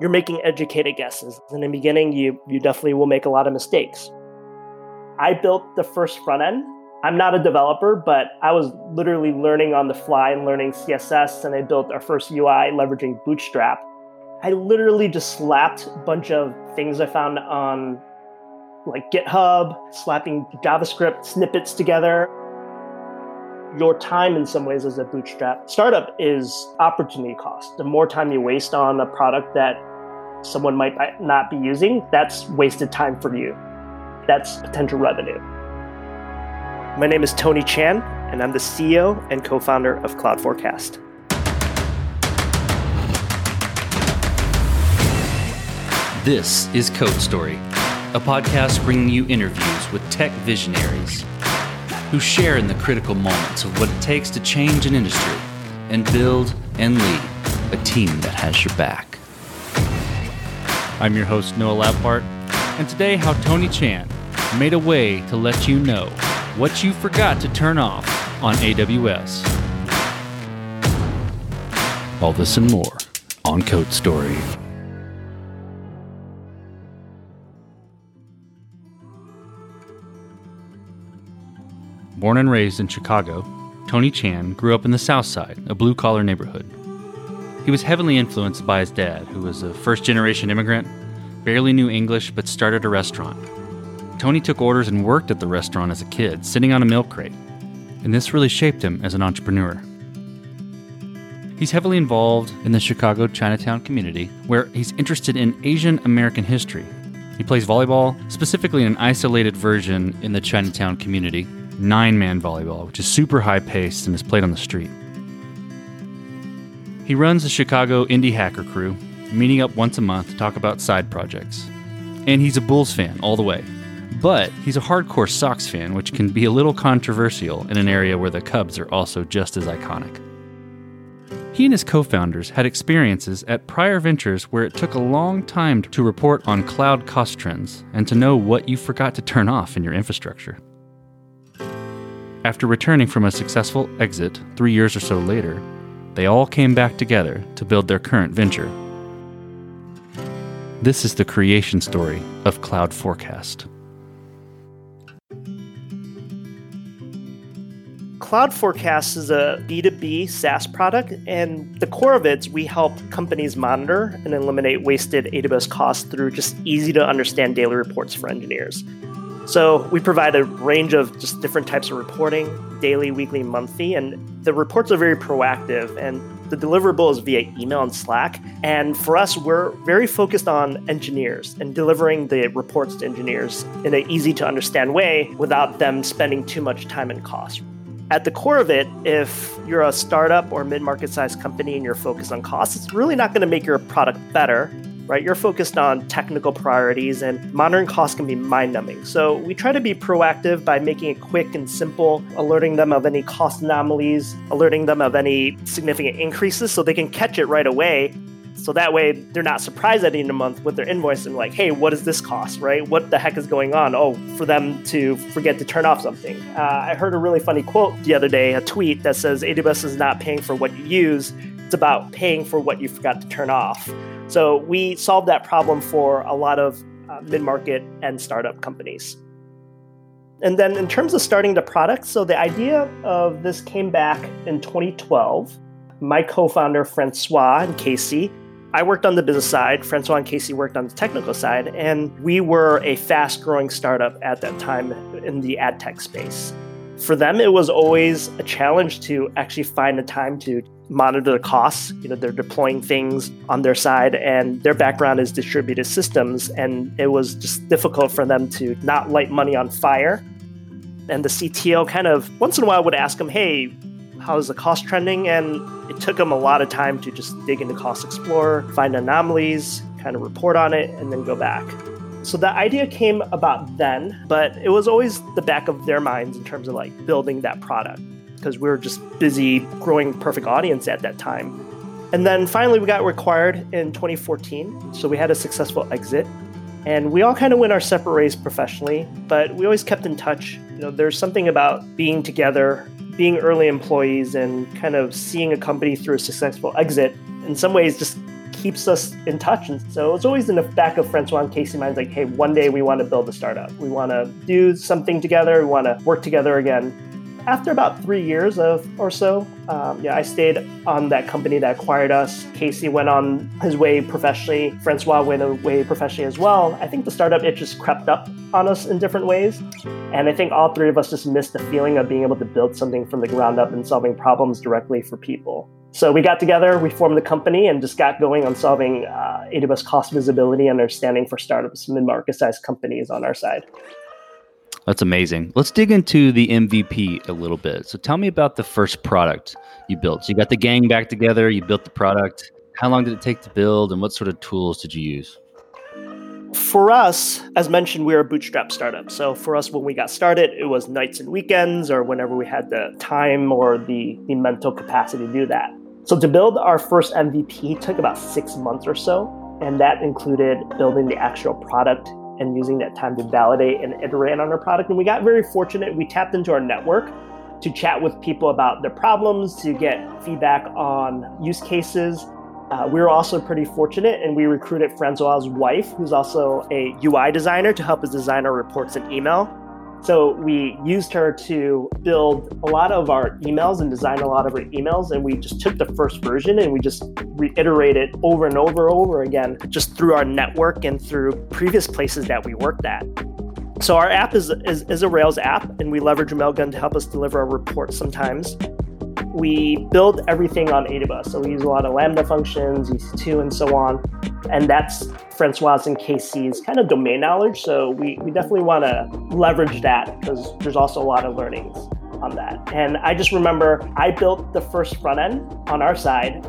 you're making educated guesses. In the beginning, you, you definitely will make a lot of mistakes. I built the first front end. I'm not a developer, but I was literally learning on the fly and learning CSS, and I built our first UI leveraging Bootstrap. I literally just slapped a bunch of things I found on like GitHub, slapping JavaScript snippets together. Your time, in some ways, as a bootstrap startup is opportunity cost. The more time you waste on a product that someone might not be using, that's wasted time for you. That's potential revenue. My name is Tony Chan, and I'm the CEO and co founder of Cloud Forecast. This is Code Story, a podcast bringing you interviews with tech visionaries who share in the critical moments of what it takes to change an industry and build and lead a team that has your back. I'm your host, Noah Labhart, and today, how Tony Chan made a way to let you know what you forgot to turn off on AWS. All this and more on Code Story. Born and raised in Chicago, Tony Chan grew up in the South Side, a blue collar neighborhood. He was heavily influenced by his dad, who was a first generation immigrant, barely knew English, but started a restaurant. Tony took orders and worked at the restaurant as a kid, sitting on a milk crate, and this really shaped him as an entrepreneur. He's heavily involved in the Chicago Chinatown community, where he's interested in Asian American history. He plays volleyball, specifically an isolated version in the Chinatown community, nine man volleyball, which is super high paced and is played on the street. He runs the Chicago Indie Hacker Crew, meeting up once a month to talk about side projects. And he's a Bulls fan all the way. But he's a hardcore Sox fan, which can be a little controversial in an area where the Cubs are also just as iconic. He and his co founders had experiences at prior ventures where it took a long time to report on cloud cost trends and to know what you forgot to turn off in your infrastructure. After returning from a successful exit three years or so later, they all came back together to build their current venture. This is the creation story of Cloud Forecast. Cloud Forecast is a B2B SaaS product, and the core of it is we help companies monitor and eliminate wasted AWS costs through just easy to understand daily reports for engineers. So we provide a range of just different types of reporting, daily, weekly, monthly, and the reports are very proactive and the deliverable is via email and Slack. And for us, we're very focused on engineers and delivering the reports to engineers in an easy to understand way without them spending too much time and cost. At the core of it, if you're a startup or mid market sized company and you're focused on costs, it's really not going to make your product better right? You're focused on technical priorities, and monitoring costs can be mind numbing. So we try to be proactive by making it quick and simple, alerting them of any cost anomalies, alerting them of any significant increases so they can catch it right away. So that way they're not surprised at the end of the month with their invoice and like, hey, what does this cost, right? What the heck is going on? Oh, for them to forget to turn off something. Uh, I heard a really funny quote the other day, a tweet that says AWS is not paying for what you use, it's about paying for what you forgot to turn off. So we solved that problem for a lot of uh, mid market and startup companies. And then in terms of starting the product, so the idea of this came back in 2012. My co founder, Francois and Casey, I worked on the business side, Francois and Casey worked on the technical side, and we were a fast growing startup at that time in the ad tech space. For them, it was always a challenge to actually find the time to monitor the costs. You know, they're deploying things on their side, and their background is distributed systems, and it was just difficult for them to not light money on fire. And the CTO kind of once in a while would ask them, "Hey, how's the cost trending?" And it took them a lot of time to just dig into Cost Explorer, find anomalies, kind of report on it, and then go back. So the idea came about then, but it was always the back of their minds in terms of like building that product because we were just busy growing Perfect Audience at that time. And then finally, we got required in 2014. So we had a successful exit. And we all kind of went our separate ways professionally, but we always kept in touch. You know, there's something about being together, being early employees, and kind of seeing a company through a successful exit. In some ways, just keeps us in touch. And so it's always in the back of Francois and Casey minds like, hey, one day we want to build a startup. We want to do something together. We want to work together again after about three years of or so, um, yeah, I stayed on that company that acquired us. Casey went on his way professionally. Francois went away professionally as well. I think the startup it just crept up on us in different ways, and I think all three of us just missed the feeling of being able to build something from the ground up and solving problems directly for people. So we got together, we formed the company, and just got going on solving uh, AWS cost visibility and understanding for startups, mid-market sized companies on our side. That's amazing. Let's dig into the MVP a little bit. So tell me about the first product you built. So you got the gang back together, you built the product. How long did it take to build and what sort of tools did you use? For us, as mentioned, we are a bootstrap startup. So for us, when we got started, it was nights and weekends or whenever we had the time or the, the mental capacity to do that. So to build our first MVP took about six months or so. And that included building the actual product and using that time to validate and iterate on our product. And we got very fortunate. We tapped into our network to chat with people about their problems, to get feedback on use cases. Uh, we were also pretty fortunate and we recruited Francois's wife, who's also a UI designer, to help us design our reports and email. So we used her to build a lot of our emails and design a lot of our emails. And we just took the first version and we just reiterated over and over and over again, just through our network and through previous places that we worked at. So our app is, is, is a Rails app, and we leverage Mailgun to help us deliver our reports sometimes we build everything on AWS. So we use a lot of Lambda functions, EC2, and so on. And that's Francois and Casey's kind of domain knowledge. So we, we definitely want to leverage that because there's also a lot of learnings on that. And I just remember I built the first front end on our side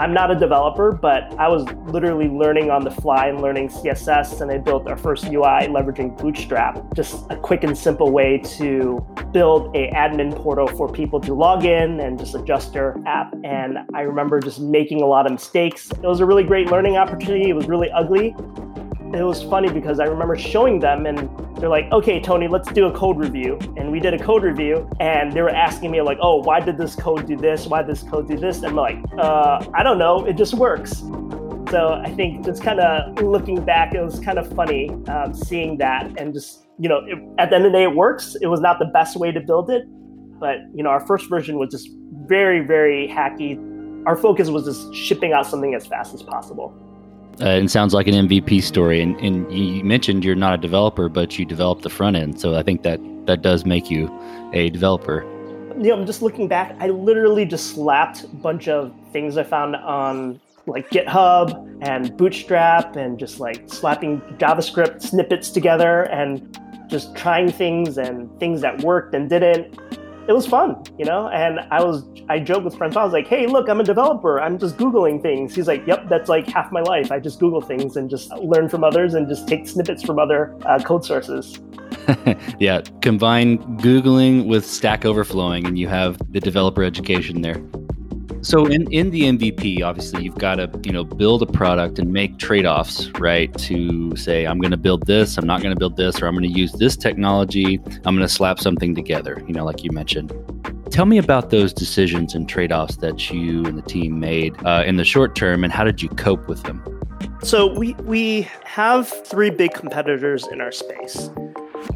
I'm not a developer, but I was literally learning on the fly and learning CSS, and I built our first UI leveraging Bootstrap. Just a quick and simple way to build a admin portal for people to log in and just adjust their app. And I remember just making a lot of mistakes. It was a really great learning opportunity. It was really ugly, it was funny because I remember showing them and they're like, okay, Tony, let's do a code review. And we did a code review and they were asking me like, oh, why did this code do this? Why did this code do this? And I'm like, uh, I don't know. It just works. So I think just kind of looking back, it was kind of funny um, seeing that and just, you know, it, at the end of the day, it works. It was not the best way to build it, but, you know, our first version was just very, very hacky. Our focus was just shipping out something as fast as possible. Uh, it sounds like an MVP story. And, and you mentioned you're not a developer, but you developed the front end. So I think that that does make you a developer. You know, I'm just looking back. I literally just slapped a bunch of things I found on like GitHub and Bootstrap and just like slapping JavaScript snippets together and just trying things and things that worked and didn't it was fun, you know. And I was I joked with friends. I was like, "Hey, look, I'm a developer. I'm just googling things." He's like, "Yep, that's like half my life. I just Google things and just learn from others and just take snippets from other uh, code sources." yeah, combine googling with Stack Overflowing, and you have the developer education there. So in, in the MVP, obviously you've got to, you know, build a product and make trade-offs, right? To say, I'm going to build this, I'm not going to build this, or I'm going to use this technology, I'm going to slap something together, you know, like you mentioned. Tell me about those decisions and trade-offs that you and the team made uh, in the short term, and how did you cope with them? So we we have three big competitors in our space.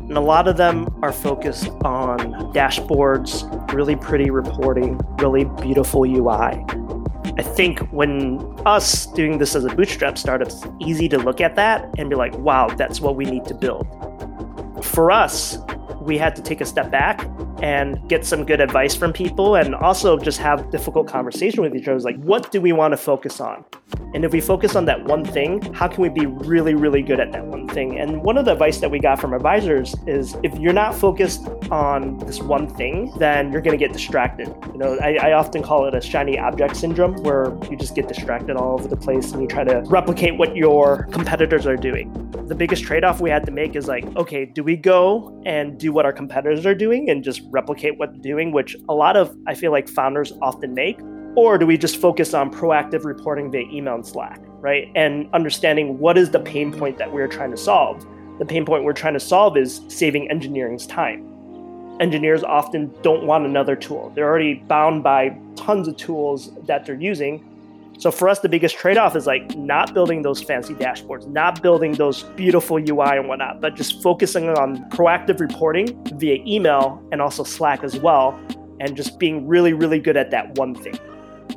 And a lot of them are focused on dashboards, really pretty reporting, really beautiful UI. I think when us doing this as a bootstrap startup, it's easy to look at that and be like, wow, that's what we need to build. For us, we had to take a step back and get some good advice from people and also just have difficult conversation with each other. Like, what do we want to focus on? And if we focus on that one thing, how can we be really, really good at that one thing? And one of the advice that we got from advisors is if you're not focused on this one thing, then you're going to get distracted. You know, I, I often call it a shiny object syndrome where you just get distracted all over the place and you try to replicate what your competitors are doing. The biggest trade off we had to make is like, okay, do we go and do what our competitors are doing and just replicate what they're doing, which a lot of, I feel like, founders often make? Or do we just focus on proactive reporting via email and Slack, right? And understanding what is the pain point that we're trying to solve. The pain point we're trying to solve is saving engineering's time. Engineers often don't want another tool. They're already bound by tons of tools that they're using. So for us, the biggest trade off is like not building those fancy dashboards, not building those beautiful UI and whatnot, but just focusing on proactive reporting via email and also Slack as well, and just being really, really good at that one thing.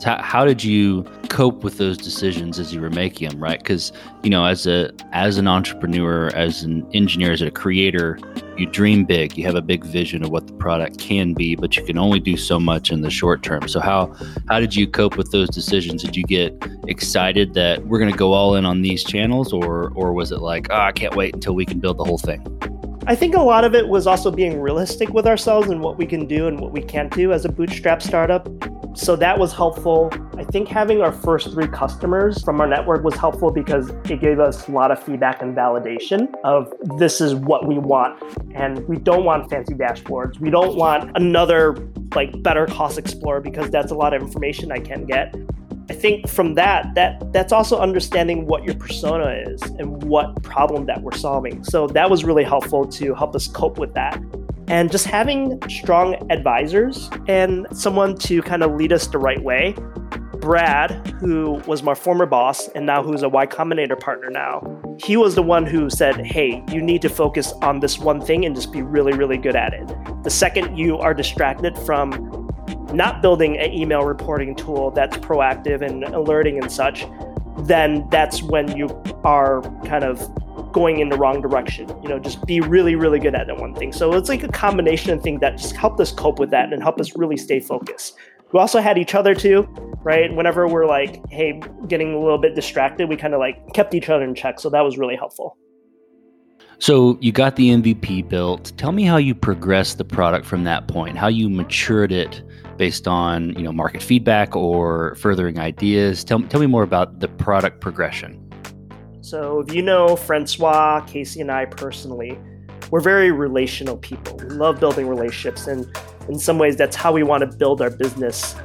How, did you cope with those decisions as you were making them? Right, because you know, as a as an entrepreneur, as an engineer, as a creator, you dream big. You have a big vision of what the product can be, but you can only do so much in the short term. So how how did you cope with those decisions? Did you get excited that we're going to go all in on these channels, or or was it like, oh, I can't wait until we can build the whole thing? I think a lot of it was also being realistic with ourselves and what we can do and what we can't do as a bootstrap startup. So that was helpful. I think having our first three customers from our network was helpful because it gave us a lot of feedback and validation of this is what we want. And we don't want fancy dashboards. We don't want another like better cost explorer because that's a lot of information I can get. Think from that, that that's also understanding what your persona is and what problem that we're solving. So that was really helpful to help us cope with that and just having strong advisors and someone to kind of lead us the right way. Brad, who was my former boss and now who's a Y Combinator partner now, he was the one who said, Hey, you need to focus on this one thing and just be really, really good at it. The second you are distracted from not building an email reporting tool that's proactive and alerting and such, then that's when you are kind of going in the wrong direction. You know, just be really, really good at that one thing. So it's like a combination of things that just helped us cope with that and help us really stay focused. We also had each other too, right? Whenever we're like, hey, getting a little bit distracted, we kind of like kept each other in check. So that was really helpful. So you got the MVP built. Tell me how you progressed the product from that point, how you matured it based on you know market feedback or furthering ideas. Tell, tell me more about the product progression. So, if you know Francois, Casey, and I personally, we're very relational people. We love building relationships, and in some ways, that's how we want to build our business.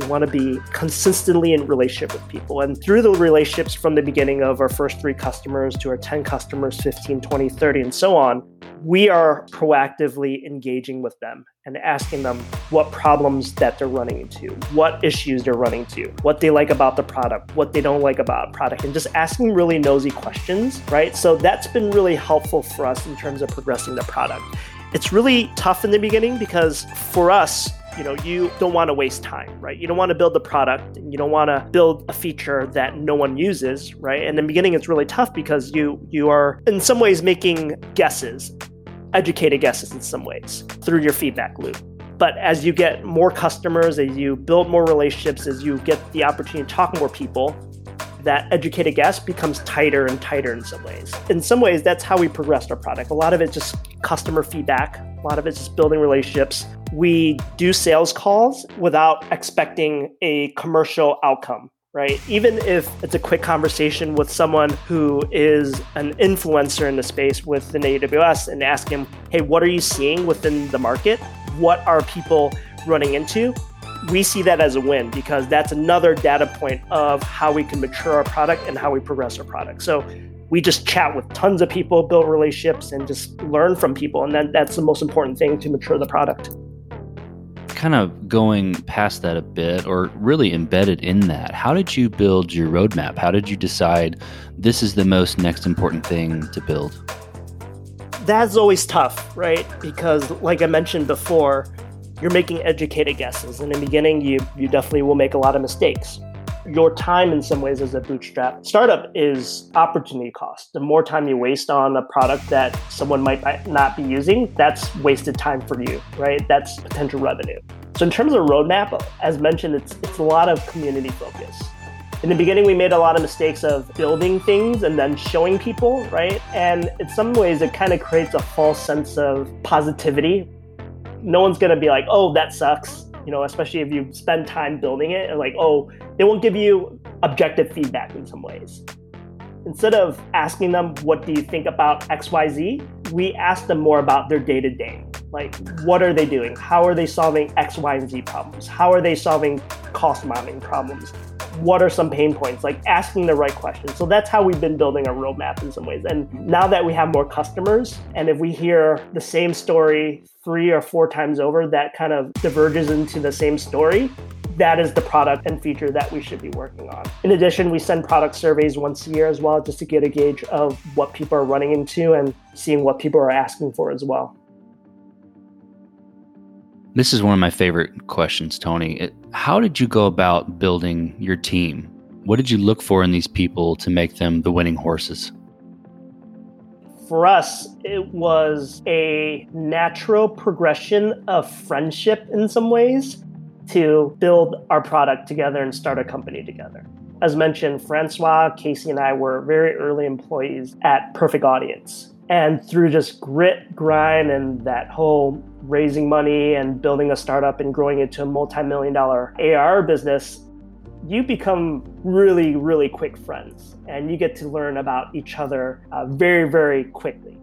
We want to be consistently in relationship with people. And through the relationships from the beginning of our first three customers to our 10 customers, 15, 20, 30, and so on, we are proactively engaging with them and asking them what problems that they're running into, what issues they're running into, what they like about the product, what they don't like about product, and just asking really nosy questions, right? So that's been really helpful for us in terms of progressing the product. It's really tough in the beginning because for us, you know you don't want to waste time right you don't want to build the product you don't want to build a feature that no one uses right and in the beginning it's really tough because you you are in some ways making guesses educated guesses in some ways through your feedback loop. But as you get more customers, as you build more relationships, as you get the opportunity to talk more people, that educated guess becomes tighter and tighter in some ways. In some ways, that's how we progressed our product. A lot of it's just customer feedback, a lot of it's just building relationships. We do sales calls without expecting a commercial outcome right? Even if it's a quick conversation with someone who is an influencer in the space within AWS and ask him, hey, what are you seeing within the market? What are people running into? We see that as a win because that's another data point of how we can mature our product and how we progress our product. So we just chat with tons of people, build relationships, and just learn from people. And then that's the most important thing to mature the product kind of going past that a bit or really embedded in that, how did you build your roadmap? How did you decide this is the most next important thing to build? That's always tough, right? Because, like I mentioned before, you're making educated guesses. In the beginning, you, you definitely will make a lot of mistakes your time in some ways as a bootstrap startup is opportunity cost. The more time you waste on a product that someone might not be using, that's wasted time for you, right? That's potential revenue. So in terms of roadmap, as mentioned, it's it's a lot of community focus. In the beginning, we made a lot of mistakes of building things and then showing people, right? And in some ways, it kind of creates a false sense of positivity. No one's to be like, oh, that sucks you know, especially if you spend time building it and like, oh, they won't give you objective feedback in some ways. Instead of asking them, what do you think about XYZ? We ask them more about their day to day. Like, what are they doing? How are they solving X, Y, and Z problems? How are they solving cost modeling problems? What are some pain points? Like asking the right questions. So that's how we've been building our roadmap in some ways. And now that we have more customers, and if we hear the same story three or four times over that kind of diverges into the same story, that is the product and feature that we should be working on. In addition, we send product surveys once a year as well, just to get a gauge of what people are running into and seeing what people are asking for as well. This is one of my favorite questions, Tony. How did you go about building your team? What did you look for in these people to make them the winning horses? For us, it was a natural progression of friendship in some ways to build our product together and start a company together. As mentioned, Francois, Casey, and I were very early employees at Perfect Audience. And through just grit, grind, and that whole raising money and building a startup and growing it to a multi million dollar AR business, you become really, really quick friends and you get to learn about each other uh, very, very quickly.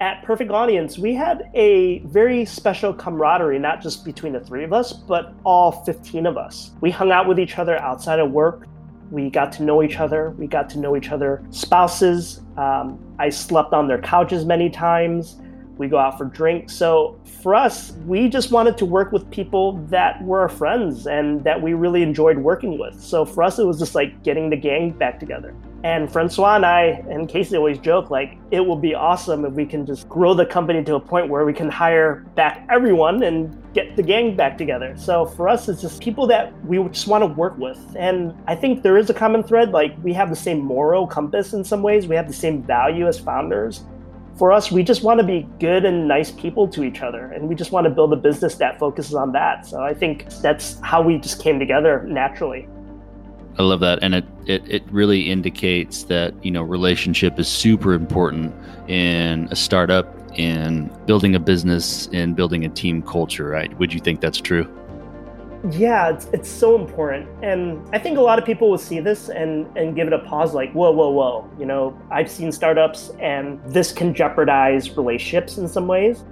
At Perfect Audience, we had a very special camaraderie, not just between the three of us, but all 15 of us. We hung out with each other outside of work. We got to know each other. We got to know each other spouses. Um, I slept on their couches many times we go out for drinks. So for us, we just wanted to work with people that were our friends and that we really enjoyed working with. So for us, it was just like getting the gang back together. And Francois and I and Casey always joke like it will be awesome if we can just grow the company to a point where we can hire back everyone and get the gang back together. So for us, it's just people that we just want to work with. And I think there is a common thread. Like we have the same moral compass in some ways. We have the same value as founders for us, we just want to be good and nice people to each other. And we just want to build a business that focuses on that. So I think that's how we just came together naturally. I love that. And it, it, it really indicates that, you know, relationship is super important in a startup, in building a business, in building a team culture, right? Would you think that's true? Yeah, it's, it's so important. And I think a lot of people will see this and, and give it a pause like, whoa, whoa, whoa. You know, I've seen startups and this can jeopardize relationships in some ways.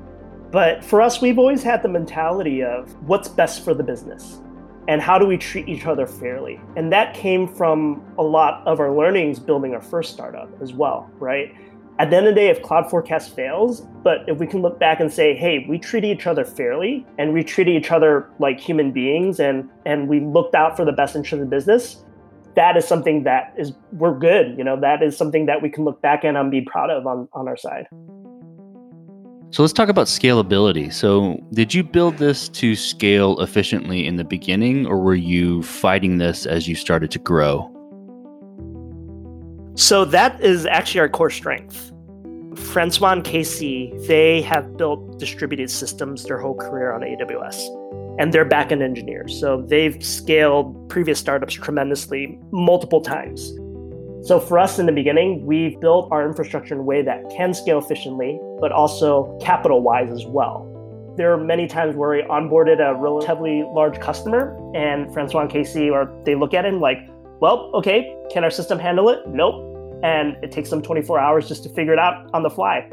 But for us, we've always had the mentality of what's best for the business and how do we treat each other fairly. And that came from a lot of our learnings building our first startup as well, right? At the end of the day, if Cloud Forecast fails, but if we can look back and say, hey, we treated each other fairly and we treated each other like human beings and and we looked out for the best interest of the business, that is something that is we're good. You know, that is something that we can look back and be proud of on, on our side. So let's talk about scalability. So, did you build this to scale efficiently in the beginning, or were you fighting this as you started to grow? So, that is actually our core strength. Francois and Casey, they have built distributed systems their whole career on AWS. And they're backend engineers. So they've scaled previous startups tremendously multiple times. So for us in the beginning, we've built our infrastructure in a way that can scale efficiently, but also capital wise as well. There are many times where we onboarded a relatively large customer and Francois and Casey, or they look at it and like, well, okay, can our system handle it? Nope and it takes them 24 hours just to figure it out on the fly.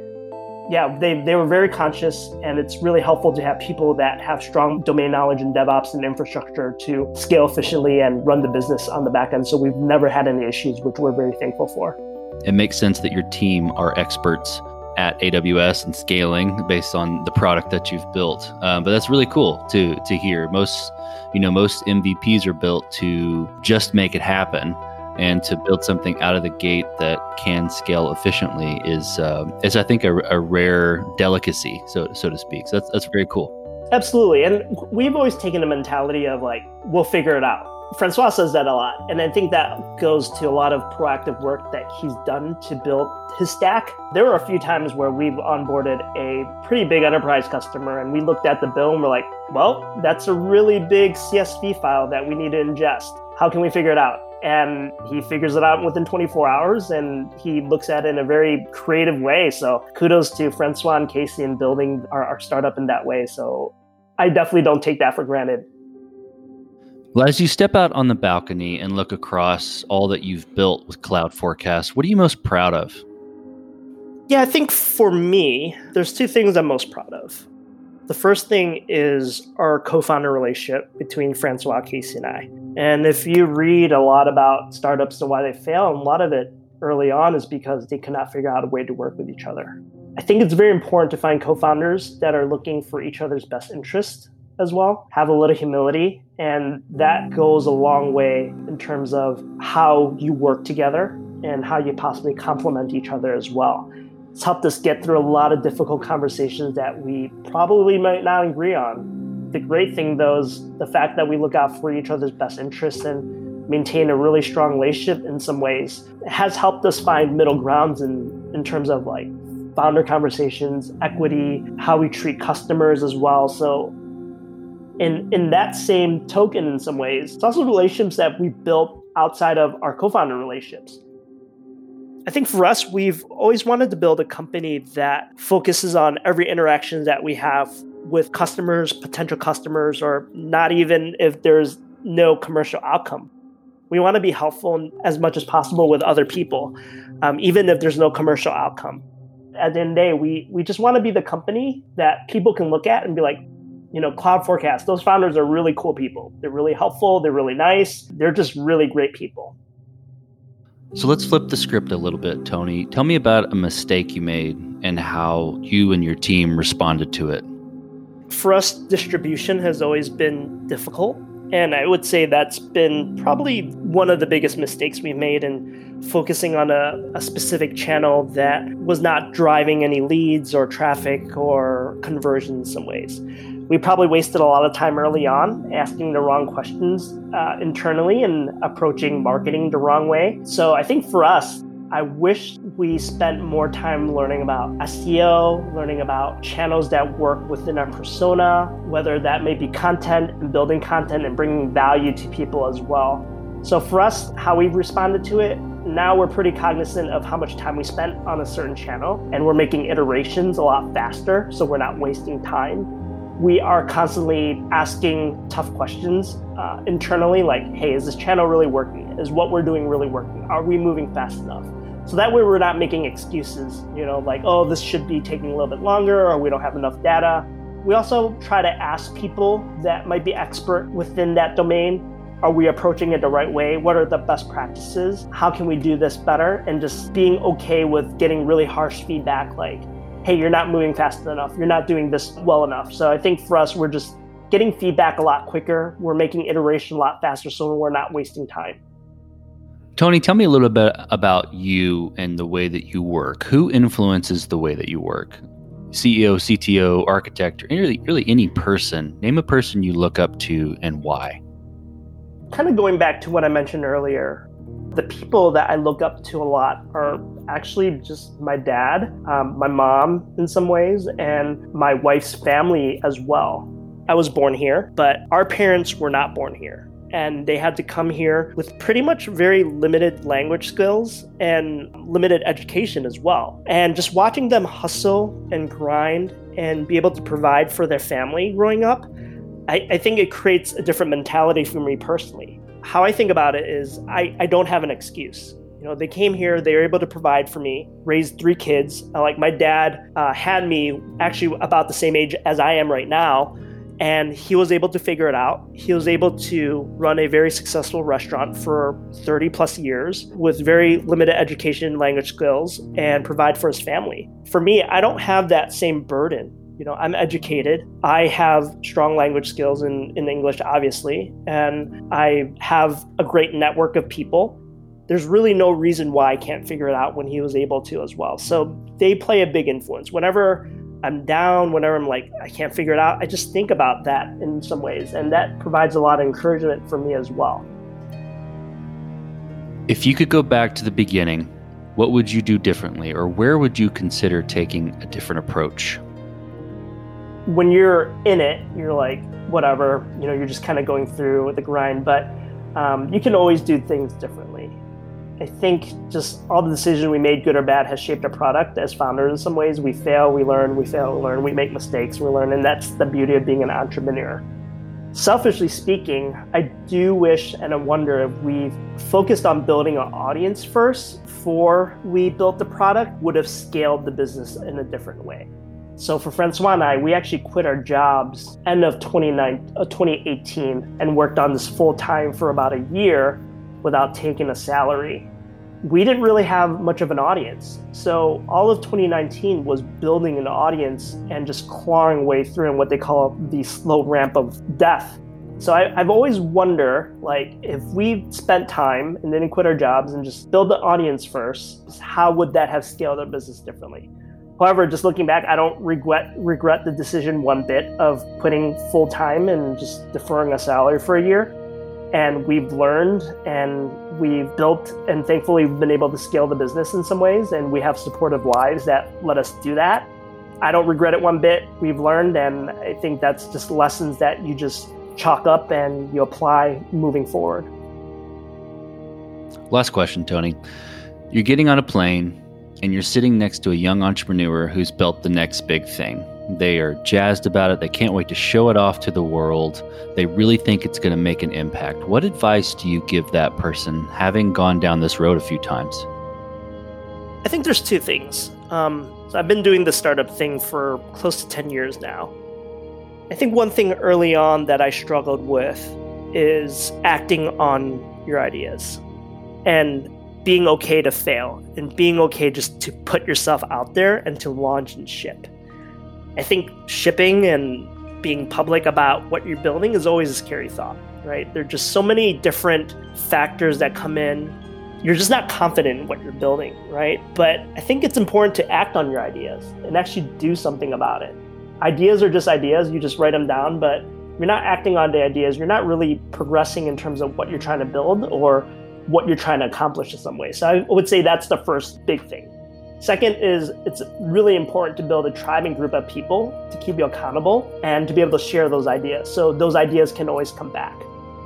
Yeah, they, they were very conscious, and it's really helpful to have people that have strong domain knowledge in DevOps and infrastructure to scale efficiently and run the business on the back end. So we've never had any issues, which we're very thankful for. It makes sense that your team are experts at AWS and scaling based on the product that you've built. Um, but that's really cool to to hear. Most you know most MVPs are built to just make it happen and to build something out of the gate that can scale efficiently is uh, is I think a, a, rare delicacy, so so to speak. So that's that's very cool. Absolutely, and we've always taken a mentality of like we'll figure it out. Francois says that a lot, and I think that goes to a lot of proactive work that he's done to build his stack. There were a few times where we've onboarded a pretty big enterprise customer, and we looked at the bill and we're like, "Well, that's a really big CSV file that we need to ingest. How can we figure it out?" And he figures it out within 24 hours and he looks at it in a very creative way. So kudos to francois and casey in building our, our startup in that way. So i definitely don't take that for granted. Well, as you step out on the balcony and look across all that you've built with cloud forecast what are you most proud of? Yeah i think for me there's two things i'm most proud of the first thing is our co founder relationship between Francois, Casey, and I. And if you read a lot about startups and why they fail, a lot of it early on is because they cannot figure out a way to work with each other. I think it's very important to find co founders that are looking for each other's best interest as well. Have a little humility, and that goes a long way in terms of how you work together and how you possibly complement each other as well. It's helped us get through a lot of difficult conversations that we probably might not agree on. The great thing, though, is the fact that we look out for each other's best interests and maintain a really strong relationship in some ways it has helped us find middle grounds in, in terms of like founder conversations, equity, how we treat customers as well. So in in that same token in some ways, it's also relationships that we built outside of our co-founder relationships. I think for us, we've always wanted to build a company that focuses on every interaction that we have with customers, potential customers, or not even if there's no commercial outcome. We want to be helpful as much as possible with other people, um, even if there's no commercial outcome. At the end of the day, we, we just want to be the company that people can look at and be like, you know, Cloud Forecast, those founders are really cool people. They're really helpful. They're really nice. They're just really great people. So let's flip the script a little bit, Tony. Tell me about a mistake you made and how you and your team responded to it. For us, distribution has always been difficult. And I would say that's been probably one of the biggest mistakes we've made in focusing on a, a, specific channel that was not driving any leads or traffic or conversion in some ways we probably wasted a lot of time early on asking the wrong questions uh, internally and approaching marketing the wrong way. So I think for us, I wish we spent more time learning about SEO, learning about channels that work within our persona, whether that may be content and building content and bringing value to people as well. So for us, how we've responded to it, now we're pretty cognizant of how much time we spent on a certain channel and we're making iterations a lot faster so we're not wasting time we are constantly asking tough questions uh, internally like hey is this channel really working? Is what we're doing really working? Are we moving fast enough? So that way we're not making excuses you know like oh this should be taking a little bit longer or we don't have enough data. We also try to ask people that might be expert within that domain are we approaching it the right way? What are the best practices? How can we do this better? And just being okay with getting really harsh feedback like hey, you're not moving fast enough. You're not doing this well enough. So I think for us, we're just getting feedback a lot quicker. We're making iteration a lot faster so we're not wasting time. Tony, tell me a little bit about you and the way that you work. Who influences the way that you work? CEO, CTO, architect, or really, really any person. Name a person you look up to and why. Kind of going back to what I mentioned earlier, the people that I look up to a lot are actually just my dad, um, my mom in some ways, and my wife's family as well. I was born here, but our parents were not born here. And they had to come here with pretty much very limited language skills and limited education as well. And just watching them hustle and grind and be able to provide for their family growing up, I, I think it creates a different mentality for me personally how I think about it is I, I don't have an excuse. You know, they came here, they were able to provide for me, raised three kids. Uh, like my dad uh, had me actually about the same age as I am right now, and he was able to figure it out. He was able to run a very successful restaurant for 30 plus years with very limited education and language skills and provide for his family. For me, I don't have that same burden you know i'm educated. I have strong language skills in, in english obviously and i have a great network of people. There's really no reason why i can't figure it out when he was able to as well. So they play a big influence. Whenever i'm down whenever i'm like i can't figure it out i just think about that in some ways and that provides a lot of encouragement for me as well. If you could go back to the beginning what would you do differently or where would you consider taking a different approach when you're in it, you're like, whatever, you know, you're just kind of going through the grind, but um, you can always do things differently. I think just all the decisions we made, good or bad, has shaped our product as founders in some ways. We fail, we learn, we fail, we learn, we make mistakes, we learn, and that's the beauty of being an entrepreneur. Selfishly speaking, I do wish and I wonder if we've focused on building an audience first before we built the product, would have scaled the business in a different way. So for Francois and I, we actually quit our jobs end of 2018 uh, and worked on this full time for about a year without taking a salary. we didn't really have much of an audience. So all of 2019 was building an audience and just clawing way through in what they call the slow ramp of death. So I, have always wondered, like, if we spent time and didn't quit our jobs and just build the audience first, how would that have scaled our business differently? However, just looking back, I don't regret regret the decision one bit of putting full time and just deferring a salary for a year. And we've learned and we've built and thankfully we've been able to scale the business in some ways and we have supportive wives that let us do that. I don't regret it one bit. We've learned and I think that's just lessons that you just chalk up and you apply moving forward. Last question, Tony. You're getting on a plane and you're sitting next to a young entrepreneur who's built the next big thing. They are jazzed about it. They can't wait to show it off to the world. They really think it's going to make an impact. What advice do you give that person, having gone down this road a few times? I think there's two things. Um, so I've been doing the startup thing for close to 10 years now. I think one thing early on that I struggled with is acting on your ideas and being okay to fail and being okay just to put yourself out there and to launch and ship. I think shipping and being public about what you're building is always a scary thought, right? There are just so many different factors that come in. You're just not confident in what you're building, right? But I think it's important to act on your ideas and actually do something about it. Ideas are just ideas, you just write them down, but you're not acting on the ideas, you're not really progressing in terms of what you're trying to build or what you're trying to accomplish in some way. So I would say that's the first big thing. Second is it's really important to build a tribe and group of people to keep you accountable and to be able to share those ideas. So those ideas can always come back.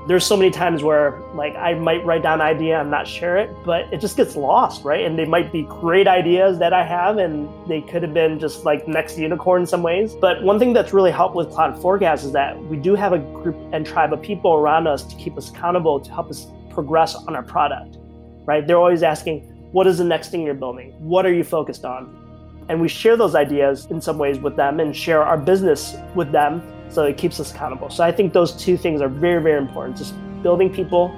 There's so many times where like I might write down an idea and not share it, but it just gets lost, right? And they might be great ideas that I have and they could have been just like next unicorn in some ways. But one thing that's really helped with Cloud Forecast is that we do have a group and tribe of people around us to keep us accountable, to help us progress on our product, right? They're always asking, what is the next thing you're building? What are you focused on? And we share those ideas in some ways with them and share our business with them so it keeps us accountable. So I think those two things are very, very important. Just building people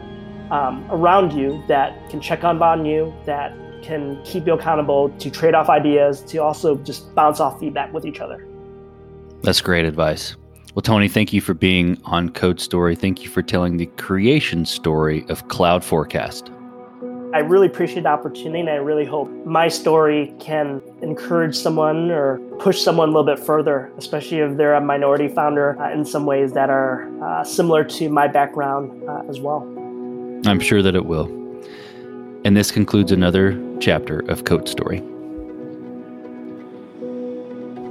um, around you that can check on on you, that can keep you accountable, to trade off ideas, to also just bounce off feedback with each other. That's great advice. Well, Tony, thank you for being on Code Story. Thank you for telling the creation story of Cloud Forecast. I really appreciate the opportunity and I really hope my story can encourage someone or push someone a little bit further, especially if they're a minority founder uh, in some ways that are uh, similar to my background uh, as well. I'm sure that it will. And this concludes another chapter of Code Story.